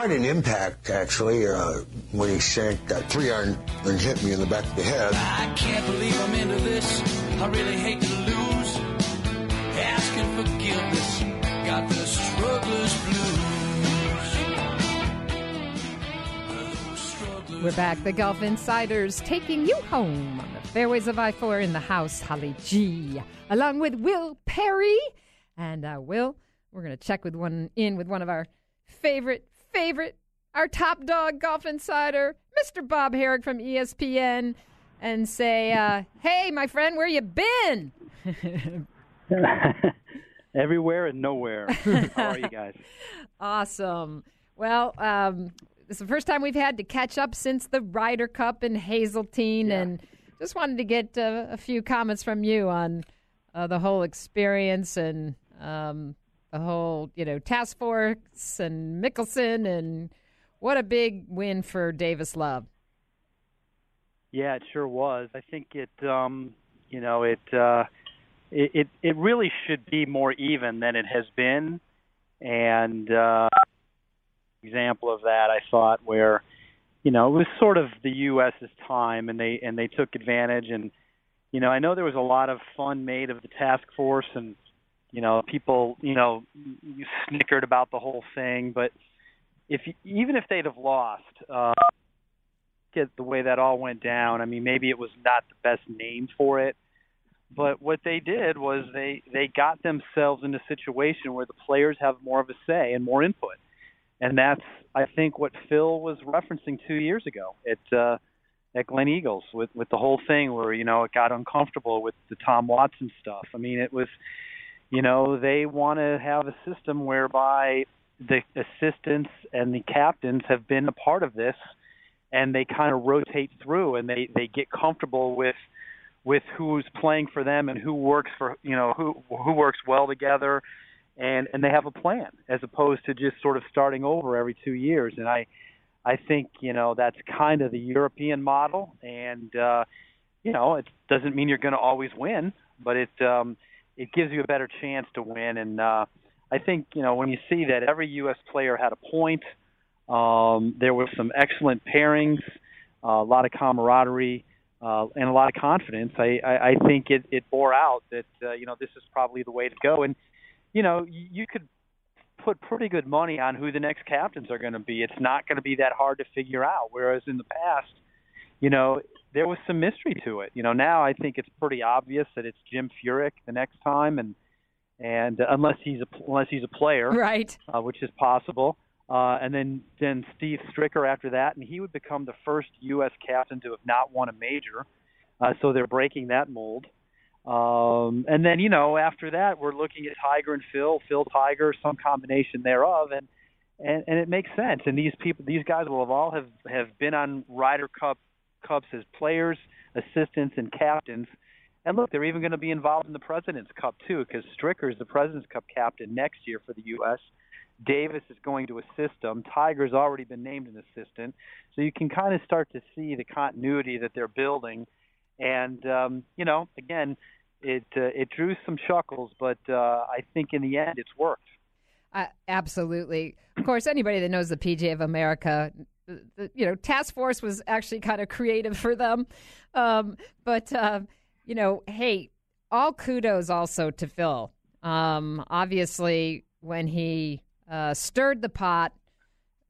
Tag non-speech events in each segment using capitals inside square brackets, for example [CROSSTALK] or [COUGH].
quite an impact, actually, uh, when he sank that three iron and hit me in the back of the head. I can't believe I'm into this. I really hate to lose. Asking forgiveness. Got the struggler's blues. We're back. The Golf Insiders taking you home on the fairways of I 4 in the house, Holly G, along with Will Perry. And uh, Will, we're going to check with one in with one of our favorite, favorite, our top dog golf insider, Mr. Bob Harig from ESPN, and say, uh, hey, my friend, where you been? [LAUGHS] Everywhere and nowhere. How are you guys? [LAUGHS] Awesome. Well, um, it's the first time we've had to catch up since the Ryder Cup in Hazeltine, and just wanted to get uh, a few comments from you on uh, the whole experience and um, the whole, you know, task force and Mickelson, and what a big win for Davis Love. Yeah, it sure was. I think it, um, you know, it, uh, it, it, it really should be more even than it has been. And uh, example of that, I thought, where, you know, it was sort of the U.S.'s time, and they and they took advantage. And you know, I know there was a lot of fun made of the task force, and you know, people, you know, you snickered about the whole thing. But if even if they'd have lost, uh, get the way that all went down. I mean, maybe it was not the best name for it, but what they did was they they got themselves in a situation where the players have more of a say and more input, and that's I think what Phil was referencing two years ago at uh, at Gleneagles with with the whole thing where you know it got uncomfortable with the Tom Watson stuff. I mean, it was you know they want to have a system whereby the assistants and the captains have been a part of this and they kind of rotate through and they they get comfortable with with who's playing for them and who works for you know who who works well together and and they have a plan as opposed to just sort of starting over every 2 years. And I I think you know that's kind of the European model and uh you know it doesn't mean you're going to always win but it um it gives you a better chance to win and uh I think you know when you see that every US player had a point um, there were some excellent pairings, uh, a lot of camaraderie, uh, and a lot of confidence. I, I, I think it, it bore out that uh, you know this is probably the way to go. And you know you, you could put pretty good money on who the next captains are going to be. It's not going to be that hard to figure out. Whereas in the past, you know, there was some mystery to it. You know, now I think it's pretty obvious that it's Jim Furyk the next time, and and uh, unless he's a unless he's a player, Right. uh, which is possible. Uh, and then then Steve Stricker after that, and he would become the first U.S. captain to have not won a major. Uh, so they're breaking that mold. Um, and then you know after that, we're looking at Tiger and Phil, Phil Tiger, some combination thereof, and and, and it makes sense. And these people, these guys will have all have have been on Ryder Cup Cups as players, assistants, and captains. And look, they're even going to be involved in the President's Cup too, because Stricker is the President's Cup captain next year for the U.S. Davis is going to assist them. Tiger's already been named an assistant, so you can kind of start to see the continuity that they're building. And um, you know, again, it uh, it drew some chuckles, but uh, I think in the end, it's worked. Uh, absolutely. Of course, anybody that knows the PGA of America, the, you know, task force was actually kind of creative for them. Um, but uh, you know, hey, all kudos also to Phil. Um, obviously, when he uh, stirred the pot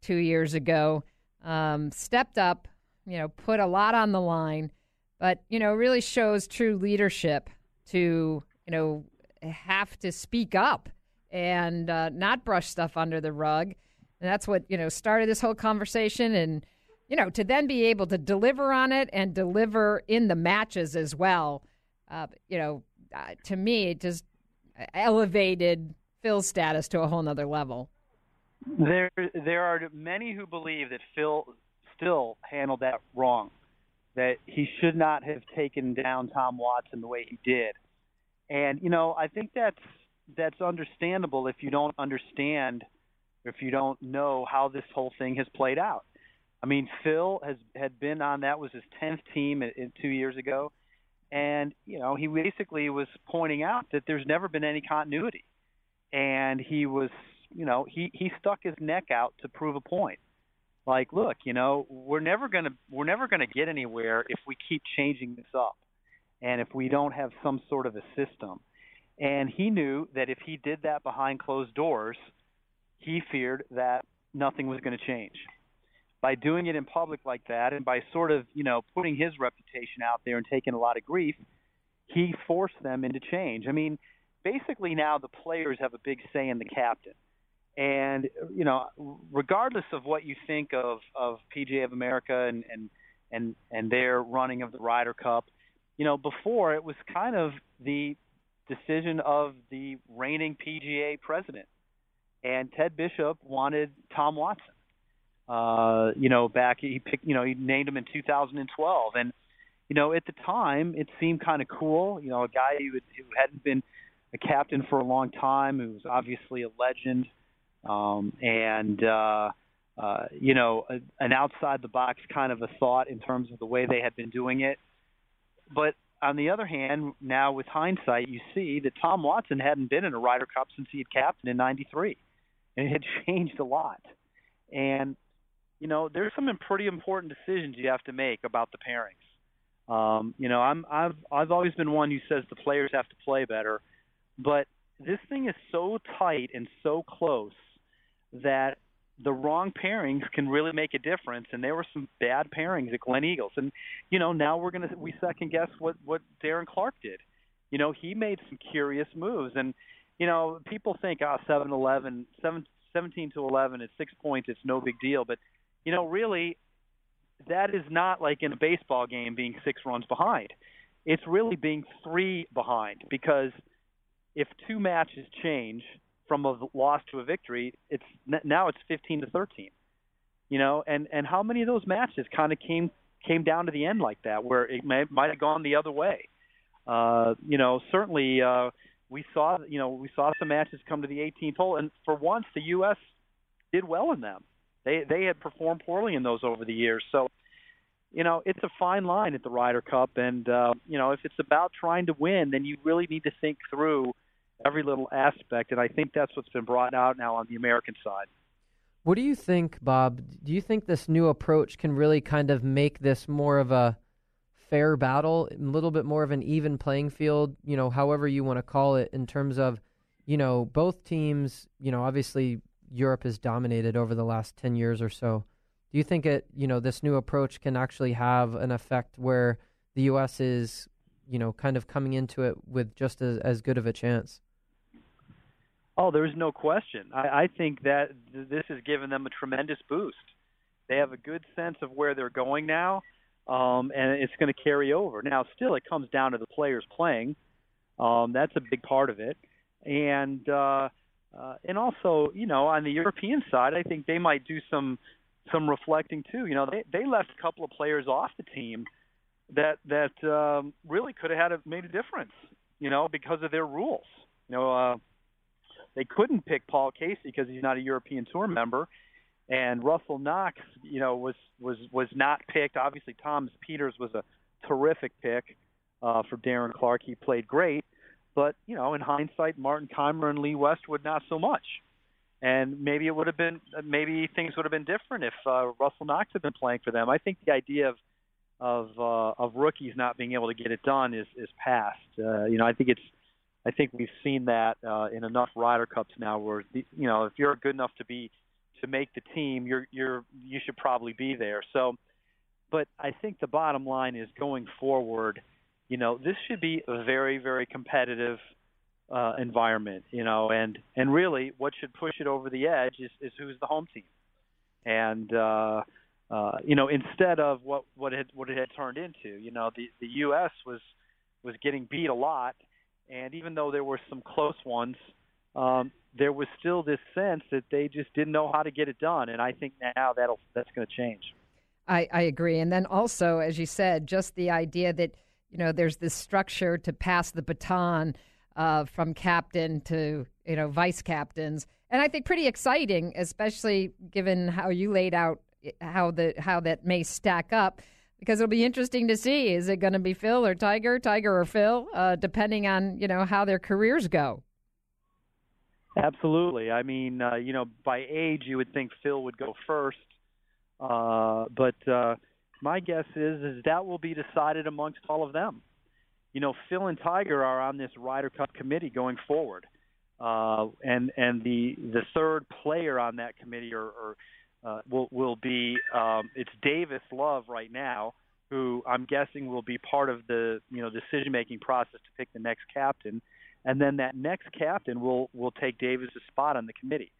two years ago, um, stepped up, you know, put a lot on the line, but you know, really shows true leadership to you know have to speak up and uh, not brush stuff under the rug. And that's what you know started this whole conversation, and you know to then be able to deliver on it and deliver in the matches as well. Uh, you know, uh, to me, it just elevated Phil's status to a whole nother level. There, there are many who believe that Phil still handled that wrong. That he should not have taken down Tom Watson the way he did. And you know, I think that's that's understandable if you don't understand, if you don't know how this whole thing has played out. I mean, Phil has had been on that was his tenth team in, in two years ago, and you know he basically was pointing out that there's never been any continuity, and he was you know, he he stuck his neck out to prove a point. Like, look, you know, we're never gonna we're never gonna get anywhere if we keep changing this up, and if we don't have some sort of a system. And he knew that if he did that behind closed doors, he feared that nothing was going to change. By doing it in public like that, and by sort of, you know, putting his reputation out there and taking a lot of grief, he forced them into change. I mean, basically now the players have a big say in the captain. And you know, regardless of what you think of of PGA of America and and and and their running of the Ryder Cup, you know, before it was kind of the decision of the reigning PGA president. And Ted Bishop wanted Tom Watson. Uh, you know, back he picked, you know, he named him in 2012, and you know, at the time it seemed kind of cool. You know, a guy who, who hadn't been a captain for a long time, who was obviously a legend, um, and uh, uh, you know, a, an outside the box kind of a thought in terms of the way they had been doing it. But on the other hand, now with hindsight, you see that Tom Watson hadn't been in a Ryder Cup since he had captained in '93, and it had [LAUGHS] changed a lot. And you know, there's some pretty important decisions you have to make about the pairings. Um, you know, I'm I've I've always been one who says the players have to play better, but this thing is so tight and so close that the wrong pairings can really make a difference. And there were some bad pairings at Gleneagles, and you know now we're gonna we second guess what what Darren Clarke did. You know he made some curious moves, and you know people think ah oh, seven eleven seven seventeen to eleven at six points it's no big deal, but you know really that is not like in a baseball game being six runs behind. It's really being three behind because if two matches change from a loss to a victory, it's now it's 15 to 13. You know, and and how many of those matches kind of came came down to the end like that, where it might have gone the other way. Uh, you know, certainly uh, we saw you know we saw some matches come to the 18th hole, and for once the U.S. did well in them. They they had performed poorly in those over the years, so you know it's a fine line at the Ryder Cup, and uh, you know if it's about trying to win, then you really need to think through every little aspect, and I think that's what's been brought out now on the American side. What do you think, Bob? Do you think this new approach can really kind of make this more of a fair battle, a little bit more of an even playing field, you know, however you want to call it, in terms of, you know, both teams, you know, obviously Europe has dominated over the last 10 years or so. Do you think it, you know, this new approach can actually have an effect where the U.S. is, you know, kind of coming into it with just as, as good of a chance? Oh, there's no question. I, I think that th- this has given them a tremendous boost. They have a good sense of where they're going now, um, and it's going to carry over. Now, still, it comes down to the players playing. Um, that's a big part of it, and uh, uh, and also, you know, on the European side, I think they might do some some reflecting too. You know, they they left a couple of players off the team that that um, really could have had a, made a difference. You know, because of their rules. You know. Uh, they couldn't pick Paul Casey because he's not a European Tour member, and Russell Knox, you know, was was was not picked. Obviously, Thomas Pieters was a terrific pick uh, for Darren Clarke. He played great, but you know, in hindsight, Martin Kaymer and Lee Westwood not so much. And maybe it would have been, maybe things would have been different if uh, Russell Knox had been playing for them. I think the idea of of uh, of rookies not being able to get it done is is past. Uh, you know, I think it's I think we've seen that uh, in enough Ryder Cups now, where you know if you're good enough to be to make the team, you're you're you should probably be there. So, but I think the bottom line is going forward. You know, this should be a very very competitive uh, environment. You know, and and really, what should push it over the edge is, is who's the home team, and. uh uh, you know, instead of what what it what it had turned into, you know, the the U.S. was was getting beat a lot, and even though there were some close ones, um, there was still this sense that they just didn't know how to get it done. And I think now that'll that's going to change. I, I agree. And then also, as you said, just the idea that you know there's this structure to pass the baton uh, from captain to you know vice captains, and I think pretty exciting, especially given how you laid out how the how that may stack up because it'll be interesting to see. Is it going to be Phil or Tiger, Tiger or Phil, uh, depending on you know how their careers go. Absolutely. I mean, uh, you know, by age, you would think Phil would go first, uh, but uh, my guess is is that will be decided amongst all of them. You know, Phil and Tiger are on this Ryder Cup committee going forward, uh, and and the the third player on that committee or, or uh, will will be um, it's Davis Love right now, who I'm guessing will be part of the you know decision making process to pick the next captain, and then that next captain will will take Davis's spot on the committee.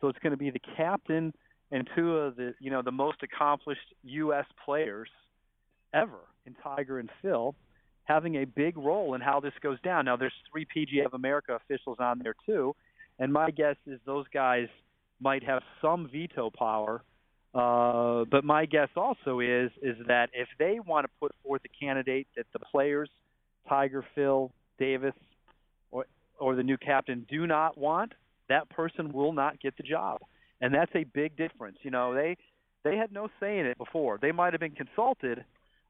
So it's going to be the captain and two of the you know the most accomplished U.S. players ever in Tiger and Phil having a big role in how this goes down. Now there's three PGA of America officials on there too, and my guess is those guys might have some veto power. Uh, but my guess also is is that if they want to put forth a candidate that the players, Tiger, Phil, Davis, or the new captain do not want, that person will not get the job and that's a big difference. You know, they they had no say in it before. They might have been consulted,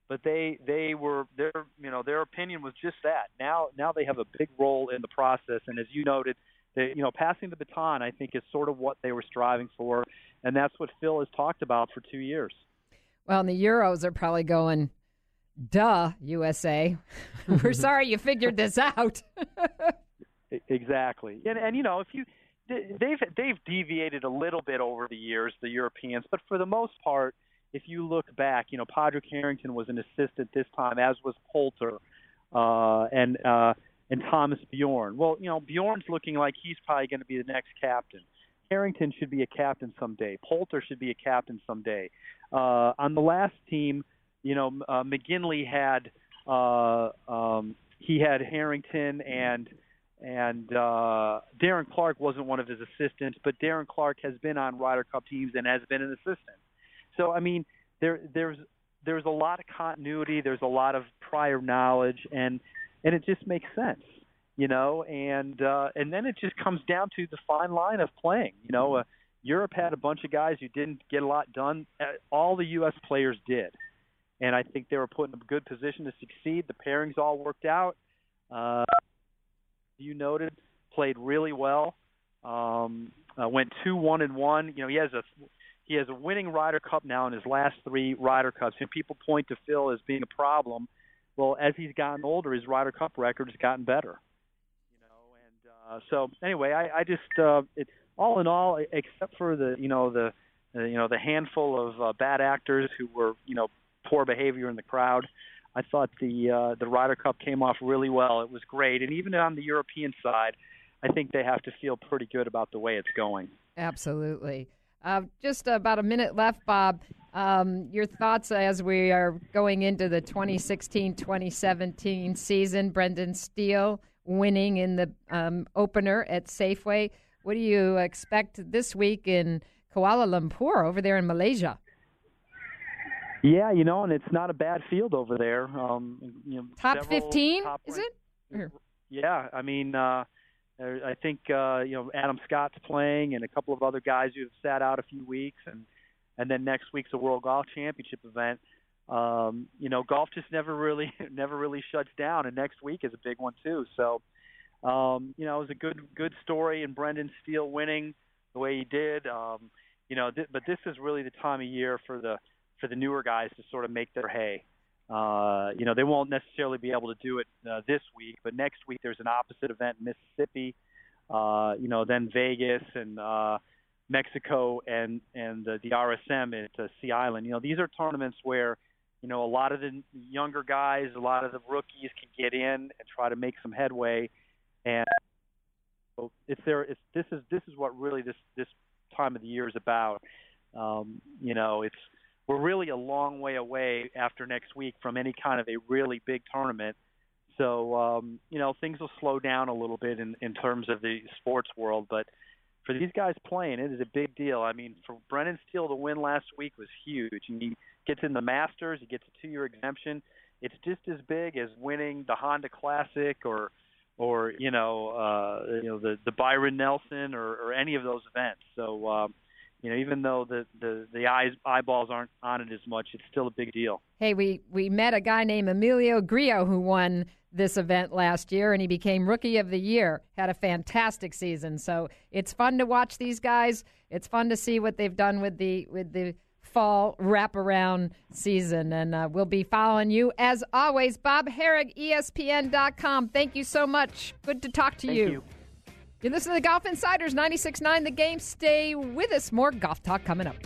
but they they were their you know their opinion was just that. Now now they have a big role in the process, and as you noted, they, you know passing the baton I think is sort of what they were striving for, and that's what Phil has talked about for two years. Well, and the Euros are probably going. Duh, USA. [LAUGHS] We're [LAUGHS] sorry you figured this out. [LAUGHS] exactly. And and you know, if you they've they've deviated a little bit over the years, the Europeans, but for the most part, if you look back, you know, Padraig Harrington was an assistant this time, as was Poulter, uh, and uh, and Thomas Bjorn. Well, you know, Bjorn's looking like he's probably going to be the next captain. Harrington should be a captain someday. Poulter should be a captain someday. Uh, on the last team, you know, uh, McGinley had uh, um, he had Harrington and and uh, Darren Clarke wasn't one of his assistants, but Darren Clarke has been on Ryder Cup teams and has been an assistant. So I mean, there there's there's a lot of continuity, there's a lot of prior knowledge, and and it just makes sense, you know. And uh, and then it just comes down to the fine line of playing. You know, uh, Europe had a bunch of guys who didn't get a lot done. Uh, all the U.S. players did, and I think they were put in a good position to succeed. The pairings all worked out. Uh, you noted, played really well. Um, uh, went two one and one. You know, he has a he has a winning Ryder Cup now in his last three Ryder Cups. And people point to Phil as being a problem. Well, as he's gotten older, his Ryder Cup record has gotten better. You know, and uh, so anyway, I, I just uh, it all in all, except for the you know the uh, you know the handful of uh, bad actors who were you know poor behavior in the crowd. I thought the uh, the Ryder Cup came off really well. It was great, and even on the European side, I think they have to feel pretty good about the way it's going. Absolutely. Uh, just about a minute left, Bob. Um, your thoughts as we are going into the 2016-2017 season? Brendan Steele winning in the um, opener at Safeway. What do you expect this week in Kuala Lumpur over there in Malaysia? Yeah, you know, and it's not a bad field over there. Um, you know, top fifteen, is it? Yeah, I mean, uh, I think uh, you know Adam Scott's playing, and a couple of other guys who have sat out a few weeks, and and then next week's a World Golf Championship event. Um, you know, golf just never really [LAUGHS] never really shuts down, and next week is a big one too. So, um, you know, it was a good good story, and Brendan Steele winning the way he did. Um, you know, th- but this is really the time of year for the for the newer guys to sort of make their hay. Uh, you know, they won't necessarily be able to do it uh, this week, but next week there's an opposite event in Mississippi. Uh, you know, then Vegas and uh, Mexico and and the, the RSM at uh, Sea Island. You know, these are tournaments where you know a lot of the younger guys, a lot of the rookies can get in and try to make some headway. And it's there. This is this is what really this this time of the year is about. Um, you know, it's we're really a long way away after next week from any kind of a really big tournament. So um, you know things will slow down a little bit in, in terms of the sports world, but for these guys playing, it is a big deal. I mean, for Brendan Steele to win last week was huge. He gets in the Masters, he gets a two-year exemption. It's just as big as winning the Honda Classic or or you know uh, you know the the Byron Nelson or, or any of those events. So um, you know, even though the, the, the eyes eyeballs aren't on it as much, it's still a big deal. Hey, we, we met a guy named Emilio Grillo who won this event last year, and he became Rookie of the Year. Had a fantastic season. So it's fun to watch these guys. It's fun to see what they've done with the with the fall wraparound season. And uh, we'll be following you as always. Bob Harig, ESPN.com. Thank you so much. Good to talk to Thank you. you. You listen to the Golf Insiders 96.9 The Game. Stay with us. More golf talk coming up.